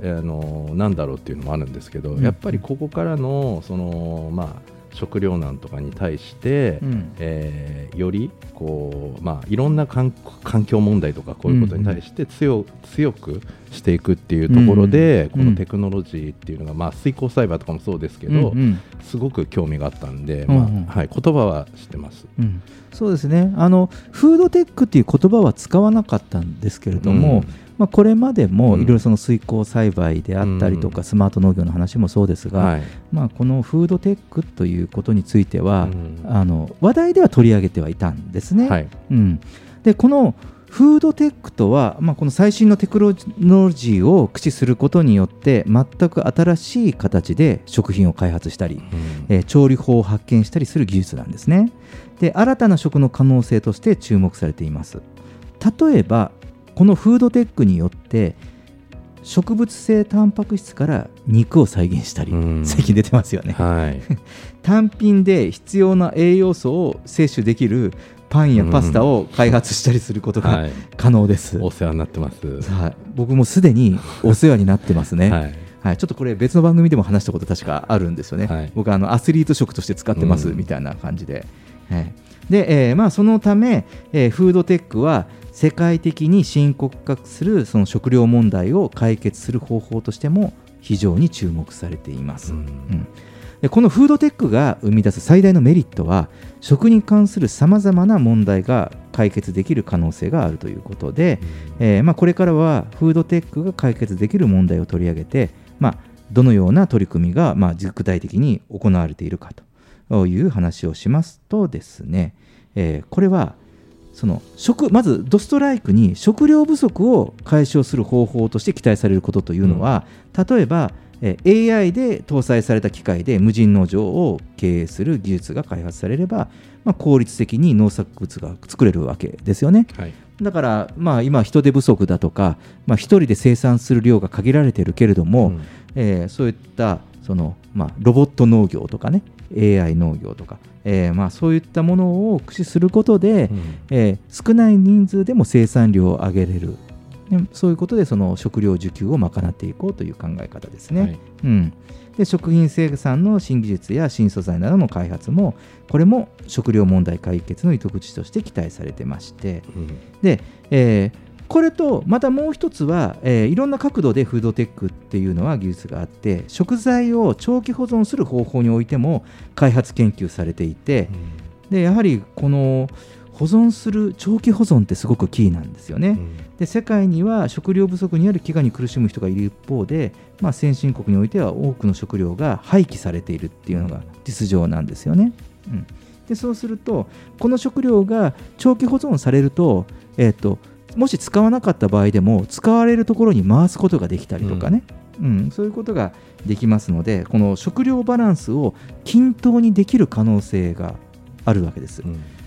あのなんだろうっていうのもあるんですけど、うん。やっぱりここからのその、まあ、食糧難とかに対して、うん。えーよりこう、まあ、いろんな環環境問題とかこういうことに対して強,、強くしていくっていうところで、うんこのテクノロジーっていうのが、まあ、水耕栽培とかもそうですけど、うんうん。すごく興味があったんで、うんうん。まあはい、言葉は知ってます。うんそうですね。あのフードテックっていう言葉は使わなかったんですけれども、うん。まあ、これまでもうん。いろいろその水耕栽培であったりとか、スマート農業の話もそうですが、はい。まあ、このフードテックということについては、うん。あの話題では取り上げてはいたんですね。はい。うん、でこのフードテックとは、まあ、この最新のテクノロジーを駆使することによって全く新しい形で食品を開発したり、えー調理法を発見したりする技術なんですねで新たな食の可能性として注目されています。例えばこのフードテックによって植物性タンパク質から肉を再現したり、うん。最近出てますよね、はい。単品で必要な栄養素を摂取できるパンやパスタを開発したりすることがはい。可能です、お世話になってます。はい、僕もすでにお世話になってます。ね。はい。はい、ちょっとこれ別の番組でも話したこと確かあるんですよね。僕はあのアスリート食として使ってますうん。みたいな感じで。はいで、えーまあ、そのため、えーフードテックは世界的に深刻化するその食料問題を解決する方法としても非常に注目されています。うん。でこのフードテックが生み出す最大のメリットは食に関するさまざまな問題が解決できる可能性があるということで、えーまあ、これからはフードテックが解決できる問題を取り上げて、まあ、どのような取り組みが、まあ、具体的に行われているかという話をしますとですね、えーこれはその食まずドストライクに食料不足を解消する方法として期待されることというのは、例えば、えー AI で搭載された機械で無人農場を経営する技術が開発されれば、まあ、効率的に農作物が作れるわけですよね。はい。だから、まあ、今、人手不足だとか、まあ、一人で生産する量が限られているけれども、えーそういったその、まあ、ロボット農業とかね、AI 農業とか、えーまあ、そういったものを駆使することで、えー少ない人数でも生産量を上げれる、ねそういうことでその食料需給を賄っていこうという考え方ですね。はい。うん、で食品生産の新技術や新素材などの開発もこれも食料問題解決の糸口として期待されてまして、で、えーこれとまたもう一つは、えーいろんな角度でフードテックっていうのは技術があって食材を長期保存する方法においても開発研究されていて、でやはりこの保存する長期保存ってすごくキーなんですよね。で世界には食料不足による飢餓に苦しむ人がいる一方で、まあ、先進国においては多くの食料が廃棄されているっていうのが実情なんですよね。うん、でそうするとこの食料が長期保存されると,、えー、ともし使わなかった場合でも使われるところに回すことができたりとかね、うん、そういうことができますのでこの食料バランスを均等にできる可能性があるわけです。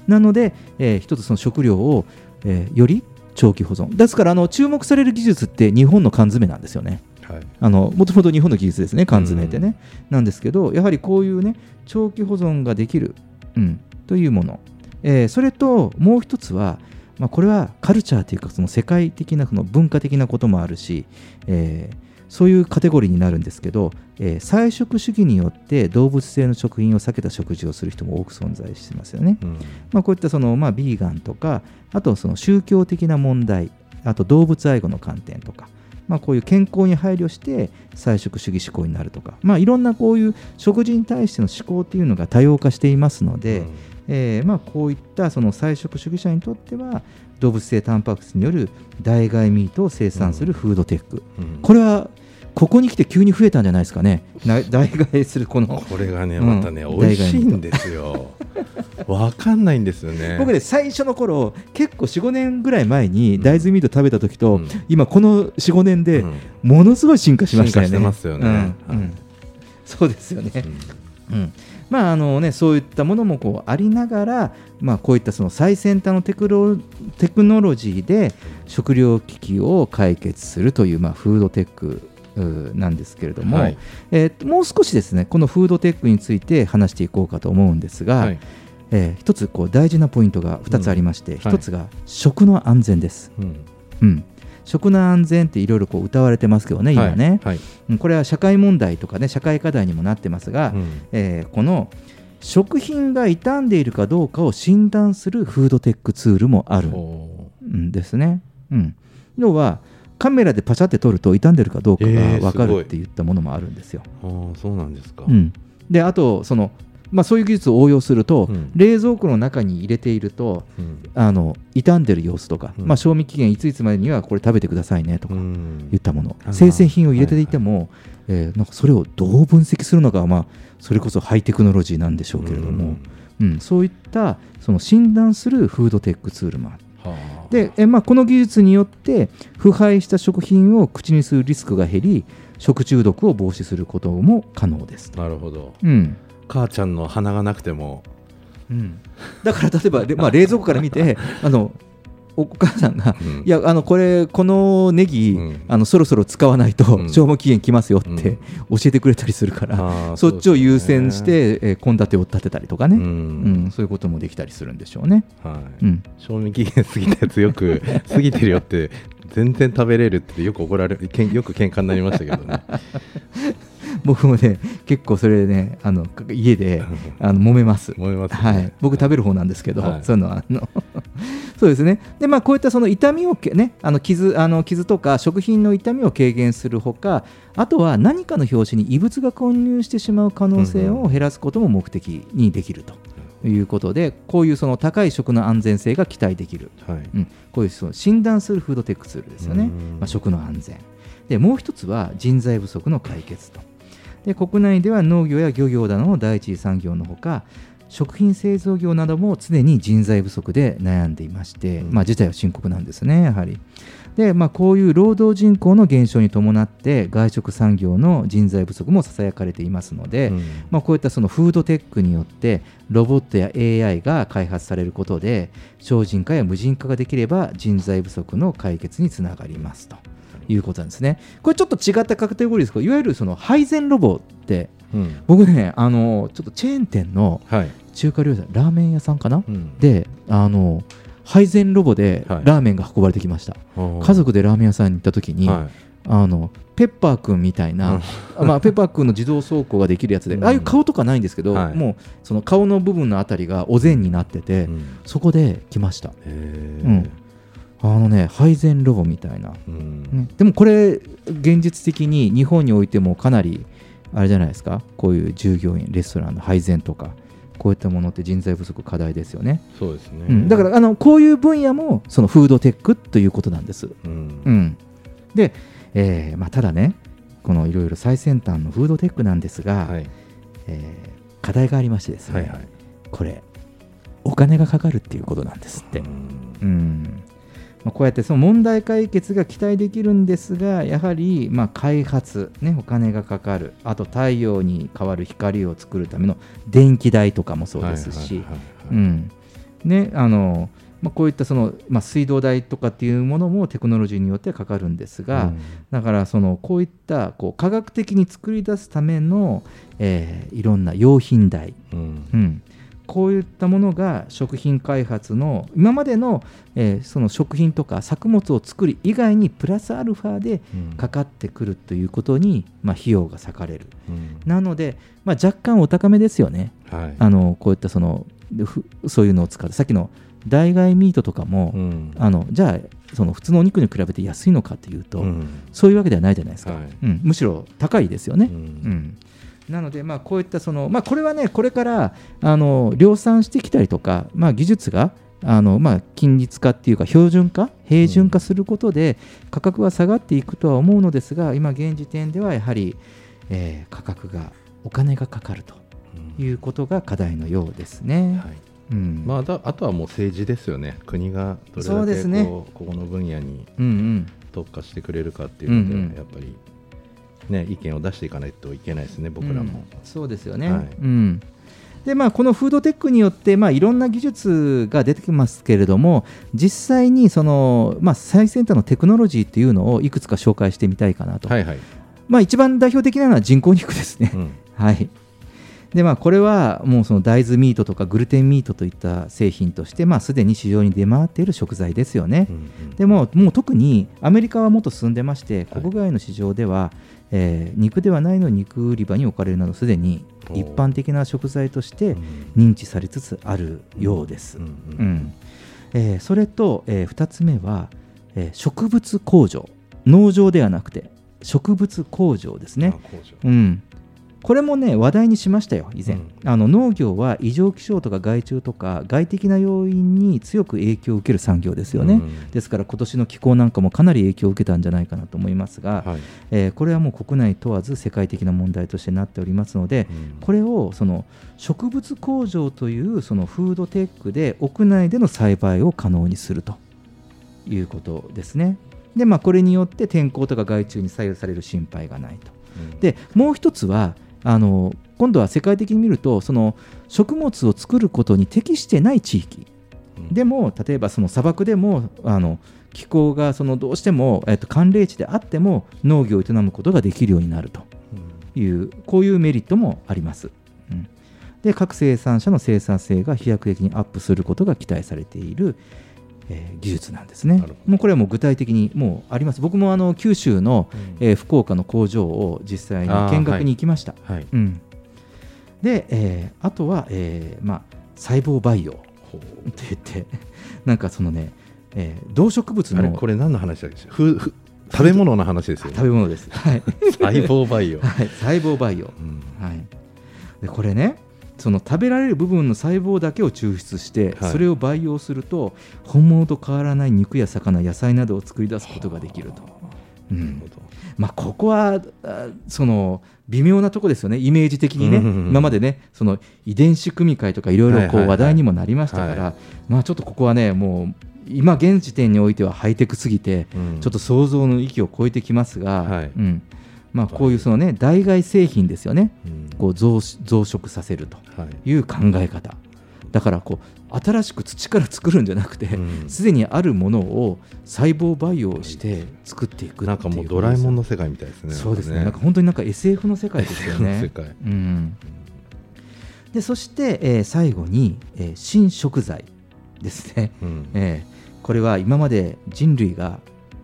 なので、えー一つその食料を、えーより長期保存。ですからあの注目される技術って日本の缶詰なんですよね。はい。あのもともと日本の技術ですね缶詰ってね、なんですけどやはりこういうね長期保存ができる、うん、というもの、えーそれともう一つは、まあ、これはカルチャーというかその世界的なその文化的なこともあるし、えーそういうカテゴリーになるんですけど、えー菜食主義によって動物性の食品を避けた食事をする人も多く存在してますよね。まあ、こういったその、まあ、ビーガンとかあとその宗教的な問題あと動物愛護の観点とか、まあ、こういう健康に配慮して菜食主義思考になるとか、まあ、いろんなこういう食事に対しての思考っていうのが多様化していますので、えーまあ、こういったその菜食主義者にとっては動物性タンパク質による代替ミートを生産するフードテック、これはここに来て急に増えたんじゃないですかね。な 代替するこの。これがねうん。またね、美味しいんですよ。わかんないんですよね。僕ね最初の頃結構45年ぐらい前に大豆ミート食べた時と、今この45年でものすごい進化しましたよね。進化してますよね。うん。うん。そうですよね。うんまああのね、そういったものもこうありながら、まあ、こういったその最先端のテクロテクノロジーで食料危機を解決するという、まあ、フードテックなんですけれども、はい。えーともう少しですねこのフードテックについて話していこうかと思うんですが、はい。えー一つこう大事なポイントが2つありまして、うん。一つが食の安全です。うん。うん食の安全っていろいろこう歌われてますけどね、今ね、はい。はいうんこれは社会問題とかね、社会課題にもなってますが、うん。えーこの食品が傷んでいるかどうかを診断するフードテックツールもあるんですね。うん、要はカメラでパシャって撮ると傷んでるかどうかがえー分かるって言ったものもあるんですよ。あーそうなんですか、うん、であとその、まあ、そういう技術を応用すると、冷蔵庫の中に入れていると、あの傷んでる様子とか、まあ、賞味期限いついつまでにはこれ食べてくださいねとか言ったもの、うん生鮮品を入れていても、えーなんかそれをどう分析するのか、まあ、それこそハイテクノロジーなんでしょうけれども、うん。そういったその診断するフードテックツールもある。でえまあ、この技術によって腐敗した食品を口にするリスクが減り食中毒を防止することも可能です。なるほど、うん母ちゃんの鼻がなくても、うん、だから例えば、れ まあ、冷蔵庫から見て あのお母さんが、いやあのこれこのネギ、あのそろそろ使わないと消耗期限来ますよって教えてくれたりするから、ーそっちを優先してえー献立、を立てたりとかね、うん。うん。そういうこともできたりするんでしょうね。はい。うん。賞味期限過ぎたやつよく 過ぎてるよって全然食べれるってよく怒られけんよく喧嘩になりましたけどね 僕もね結構それでねあの家で あの揉めます。揉めますね。はい、僕食べる方なんですけど、はい。そういうのはあの そうですね。で、まあ、こういったその痛みをけ、ね、あの傷あの傷とか食品の痛みを軽減するほかあとは何かの拍子に異物が混入してしまう可能性を減らすことも目的にできると。いうことでこういうその高い食の安全性が期待できる、はい。うん、こういうその診断するフードテックツールですよね、まあ、食の安全。でもう一つは人材不足の解決とで国内では農業や漁業などの第一次産業のほか食品製造業なども常に人材不足で悩んでいまして、まあ、事態は深刻なんですね、やはり。で、まあ、こういう労働人口の減少に伴って外食産業の人材不足もささやかれていますので、まあ、こういったそのフードテックによってロボットや AI が開発されることで省人化や無人化ができれば人材不足の解決につながりますということなんですね。これちょっと違ったカテゴリーですけどいわゆるその配膳ロボって、うん。僕ねあのちょっとチェーン店の中華料理屋さんラーメン屋さんかな、であの配膳ロボでラーメンが運ばれてきました、おー家族でラーメン屋さんに行った時に、はい。あのペッパーくんみたいな、まあ、ペッパーくんの自動走行ができるやつで、ああいう顔とかないんですけど、はい。もうその顔の部分のあたりがお膳になってて、そこで来ました、うん、あのね配膳ロボみたいな、ねでもこれ現実的に日本においてもかなりあれじゃないですかこういう従業員レストランの配膳とかこういったものって人材不足課題ですよね。そうですね、うん、だからあのこういう分野もそのフードテックということなんです。うん。うん。で、えーまあ、ただねこのいろいろ最先端のフードテックなんですが、えー課題がありましてですね、はいはい。これお金がかかるっていうことなんですって。うんまあ、こうやってその問題解決が期待できるんですがやはりまあ開発、ね、お金がかかるあと太陽に代わる光を作るための電気代とかもそうですしはいはいはい。うん。ねあのまあ、こういったその、まあ、水道代とかっていうものもテクノロジーによってかかるんですが、うん。だからそのこういったこう科学的に作り出すための、えーいろんな用品代、うん。うん、こういったものが食品開発の今までの,、えーその食品とか作物を作る以外にプラスアルファでうんかかってくるということに、まあ、費用が割かれる。うん。なので、まあ、若干お高めですよね。はい。あのこういったそのふそういうのを使ってさっきの代替ミートとかも、うん。あのじゃあその普通のお肉に比べて安いのかというと、うん。そういうわけではないじゃないですか、はい。うん。むしろ高いですよね。うん。うんなので、まあ、こういったその、まあ、これはね、これからあの量産してきたりとか、まあ、技術があの、まあ、均律化っていうか、標準化、平準化することで、価格は下がっていくとは思うのですが、今、現時点ではやはり、えー価格が、お金がかかるということが課題のようですね。はい。うん。まあ、だあとはもう政治ですよね、国がどれだけですね。こうここの分野に特化してくれるかっていうので、うんうん。やっぱり、ね、意見を出していかないといけないですね、僕らも。うんそうですよね、はい。うん。でまあ、このフードテックによって、まあ、いろんな技術が出てきますけれども実際にその、まあ、最先端のテクノロジーっていうのをいくつか紹介してみたいかなと、はいはい、まあ、一番代表的なのは人工肉ですね。うん。はい。でまあ、これはもうその大豆ミートとかグルテンミートといった製品として、まあ、すでに市場に出回っている食材ですよね。うんうん。でももう特にアメリカはもっと進んでまして国外の市場では、えー肉ではないの肉売り場に置かれるなどすでに一般的な食材としてうん。認知されつつあるようです。それと、え2つ目は、えー植物工場。農場ではなくて植物工場ですね。うん、これもね話題にしましたよ以前、うん。あの農業は異常気象とか害虫とか外的な要因に強く影響を受ける産業ですよね、うん。ですから今年の気候なんかもかなり影響を受けたんじゃないかなと思いますが、はい。えーこれはもう国内問わず世界的な問題としてなっておりますので、うん。これをその植物工場というそのフードテックで屋内での栽培を可能にすると。いうことですね。でまあ、これによって天候とか害虫に左右される心配がないと。うん。でもう一つはあの今度は世界的に見るとその食物を作ることに適してない地域。うん。でも例えばその砂漠でもあの気候がそのどうしても、えっと、寒冷地であっても農業を営むことができるようになるというこういうメリットもあります。うん。で各生産者の生産性が飛躍的にアップすることが期待されている、えー技術なんですね。もうこれはもう具体的にもうあります。僕もあの九州の、えー福岡の工場を実際に見学に行きました。はい。うん、で、えーあとは、えーまあ、細胞培養って言って なんかそのね、えー動植物のこれ何の話だっけ？ふふ食べ物の話ですよね。食べ物です。はい。細胞培養、はい、細胞培養、うん。はい、でこれねその食べられる部分の細胞だけを抽出して、はい。それを培養すると本物と変わらない肉や魚野菜などを作り出すことができると、まあ、ここはあその微妙なとこですよね。イメージ的にね、うんうんうん今までねその遺伝子組み換えとかいろいろ話題にもなりましたから、はまあ、ちょっとここはねもう今現時点においてはハイテクすぎて、うん。ちょっと想像の域を超えてきますが、はい。うんまあ、こういうその、ね、代替製品ですよね、うん。こう増増殖させるとはい。いう考え方、だからこう新しく土から作るんじゃなくてうん。すで、にあるものを細胞培養して作っていくなんかもうドラえもんの世界みたいですね。そうですね。なんか本当になんか SF の世界ですよね。でそして、えー最後に、えー新食材ですね。うん。えーこれは今まで人類が、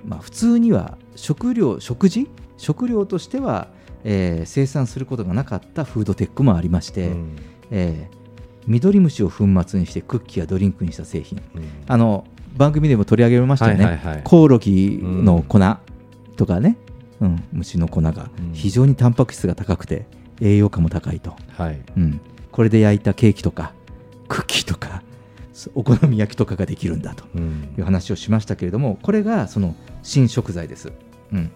まあ、普通には食料食事食料としては、えー生産することがなかったフードテックもありまして、うん。えーミドリムシを粉末にしてクッキーやドリンクにした製品。うん。あの番組でも取り上げましたよね、はいはいはい。コオロギの粉とかね、うん。虫の粉がうん。非常にタンパク質が高くて栄養価も高いと、はい。うん、これで焼いたケーキとかクッキーとかそお好み焼きとかができるんだとうん。いう話をしましたけれどもこれがその新食材です。うん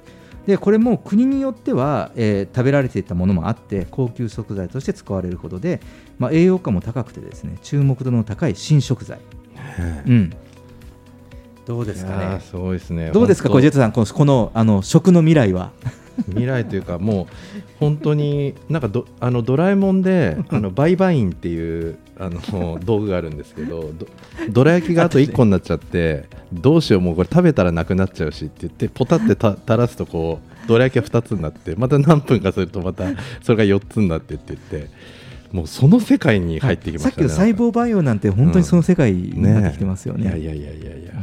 でこれも国によっては、えー食べられていたものもあって高級食材として使われることで、まあ、栄養価も高くてですね注目度の高い新食材、へうん。どうですかね。すごいですね。どうですか本当。これジェットさんこのこのあの食の未来は未来というかもう本当になんかどあのドラえもんで あのバイバインっていうあの道具があるんですけどどどら焼きがあと1個になっちゃってどうしようもうこれ食べたらなくなっちゃうしって言ってポタってた垂らすとこうどら焼きが2つになってまた何分かするとまたそれが4つになってって言ってもうその世界に入ってきましたね。さっきの細胞培養なんて本当にその世界になってきてますよね。いやいやいやいやいや、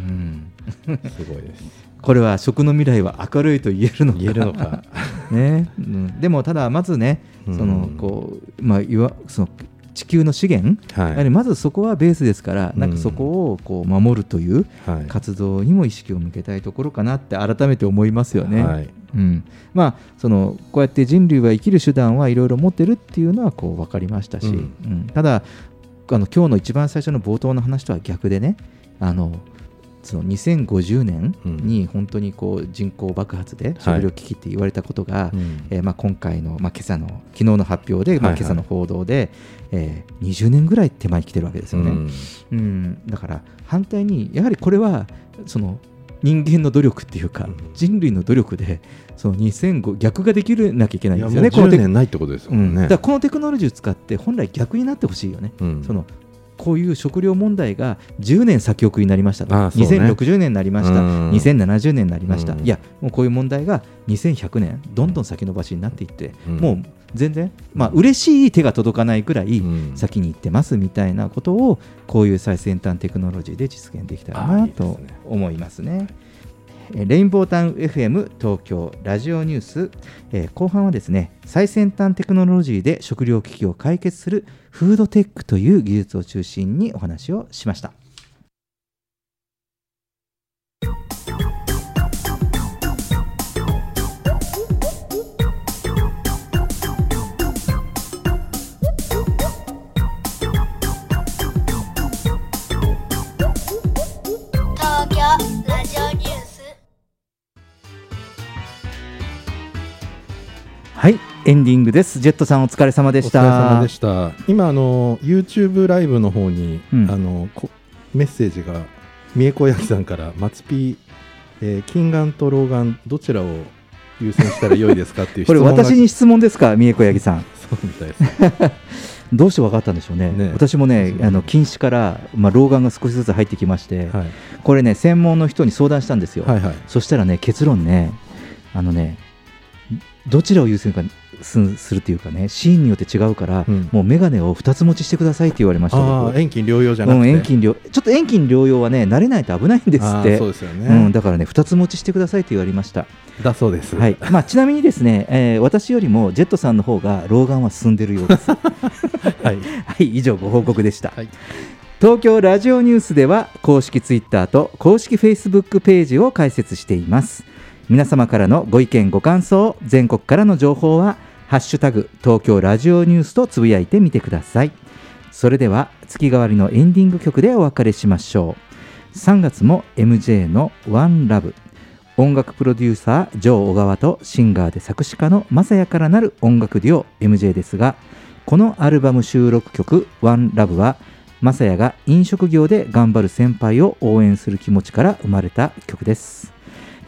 すごいです。これは食の未来は明るいと言えるのか。言えるのか。ね、うん、でもただまずねそのこうまあいわその地球の資源、はい。やはりまずそこはベースですから、なんかそこをこう守るというはい。活動にも意識を向けたいところかなって改めて思いますよね。はい。うん、まあそのこうやって人類は生きる手段はいろいろ持ってるっていうのはこう分かりましたし、うん。うん。ただあの今日の一番最初の冒頭の話とは逆でねあのその2050年に本当にこう人口爆発で食料危機って言われたことが、うん。えーまあ、今回の、まあ、今朝の昨日の発表で、まあ、今朝の報道で、えー20年ぐらい手前に来てるわけですよね。うん。うん。だから反対にやはりこれはその人間の努力っていうか、人類の努力でその2005逆ができるなきゃいけないんですよね。いやもう10このテク年ないってことですもんね。うだからこのテクノロジーを使って本来逆になってほしいよね。うん。そのこういう食料問題が10年先送りになりましたと、ね。2060年になりました、うん。2070年になりました、うん。いや、もうこういう問題が2100年、どんどん先延ばしになっていって、うん。もう全然、まあ嬉しい手が届かないくらい先に行ってますみたいなことを、こういう最先端テクノロジーで実現できたらなと思いますね。レインボータウン FM 東京ラジオニュース、えー後半はですね最先端テクノロジーで食料危機を解決するフードテックという技術を中心にお話をしました。はいエンディングです。ジェットさんお疲れ様でした。お疲れ様でした。今あの YouTube ライブの方に、あのこメッセージが三重子焼さんから松 P、えー、金眼と老眼どちらを優先したら良いですかっていう質 これ私に質問ですか？三重子八木さん。そうみたいです。どうして分かったんでしょうね。私もねあの近視から、まあ、老眼が少しずつ入ってきまして、これね専門の人に相談したんですよ、はいはい。そしたらね結論ねあのねどちらを優先かすするっていうかねシーンによって違うから、もう眼鏡を2つ持ちしてくださいって言われました遠近療養じゃなくて、うん、遠近療ちょっと遠近療養はね慣れないと危ないんですあって。ーそうですよね。うん、だからね2つ持ちしてくださいって言われました。だそうです。はい。まあ、ちなみにですね、えー私よりもジェットさんの方が老眼は進んでるようです。はい、はい、以上ご報告でした、東京ラジオニュースでは公式ツイッターと公式フェイスブックページを開設しています皆様からのご意見ご感想全国からの情報はハッシュタグ東京ラジオニュースとつぶやいてみてください。それでは月替わりのエンディング曲でお別れしましょう。3月も MJ の「OneLove」音楽プロデューサージョー小川とシンガーで作詞家のマサヤからなる音楽デュオ MJ ですがこのアルバム収録曲「OneLove」はマサヤが飲食業で頑張る先輩を応援する気持ちから生まれた曲です、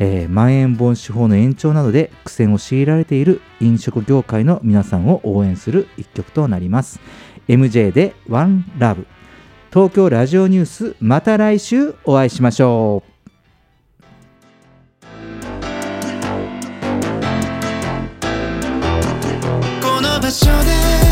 えーまん延防止法の延長などで苦戦を強いられている飲食業界の皆さんを応援する一曲となります。MJ で「OneLove」東京ラジオニュースまた来週お会いしましょう。この場所で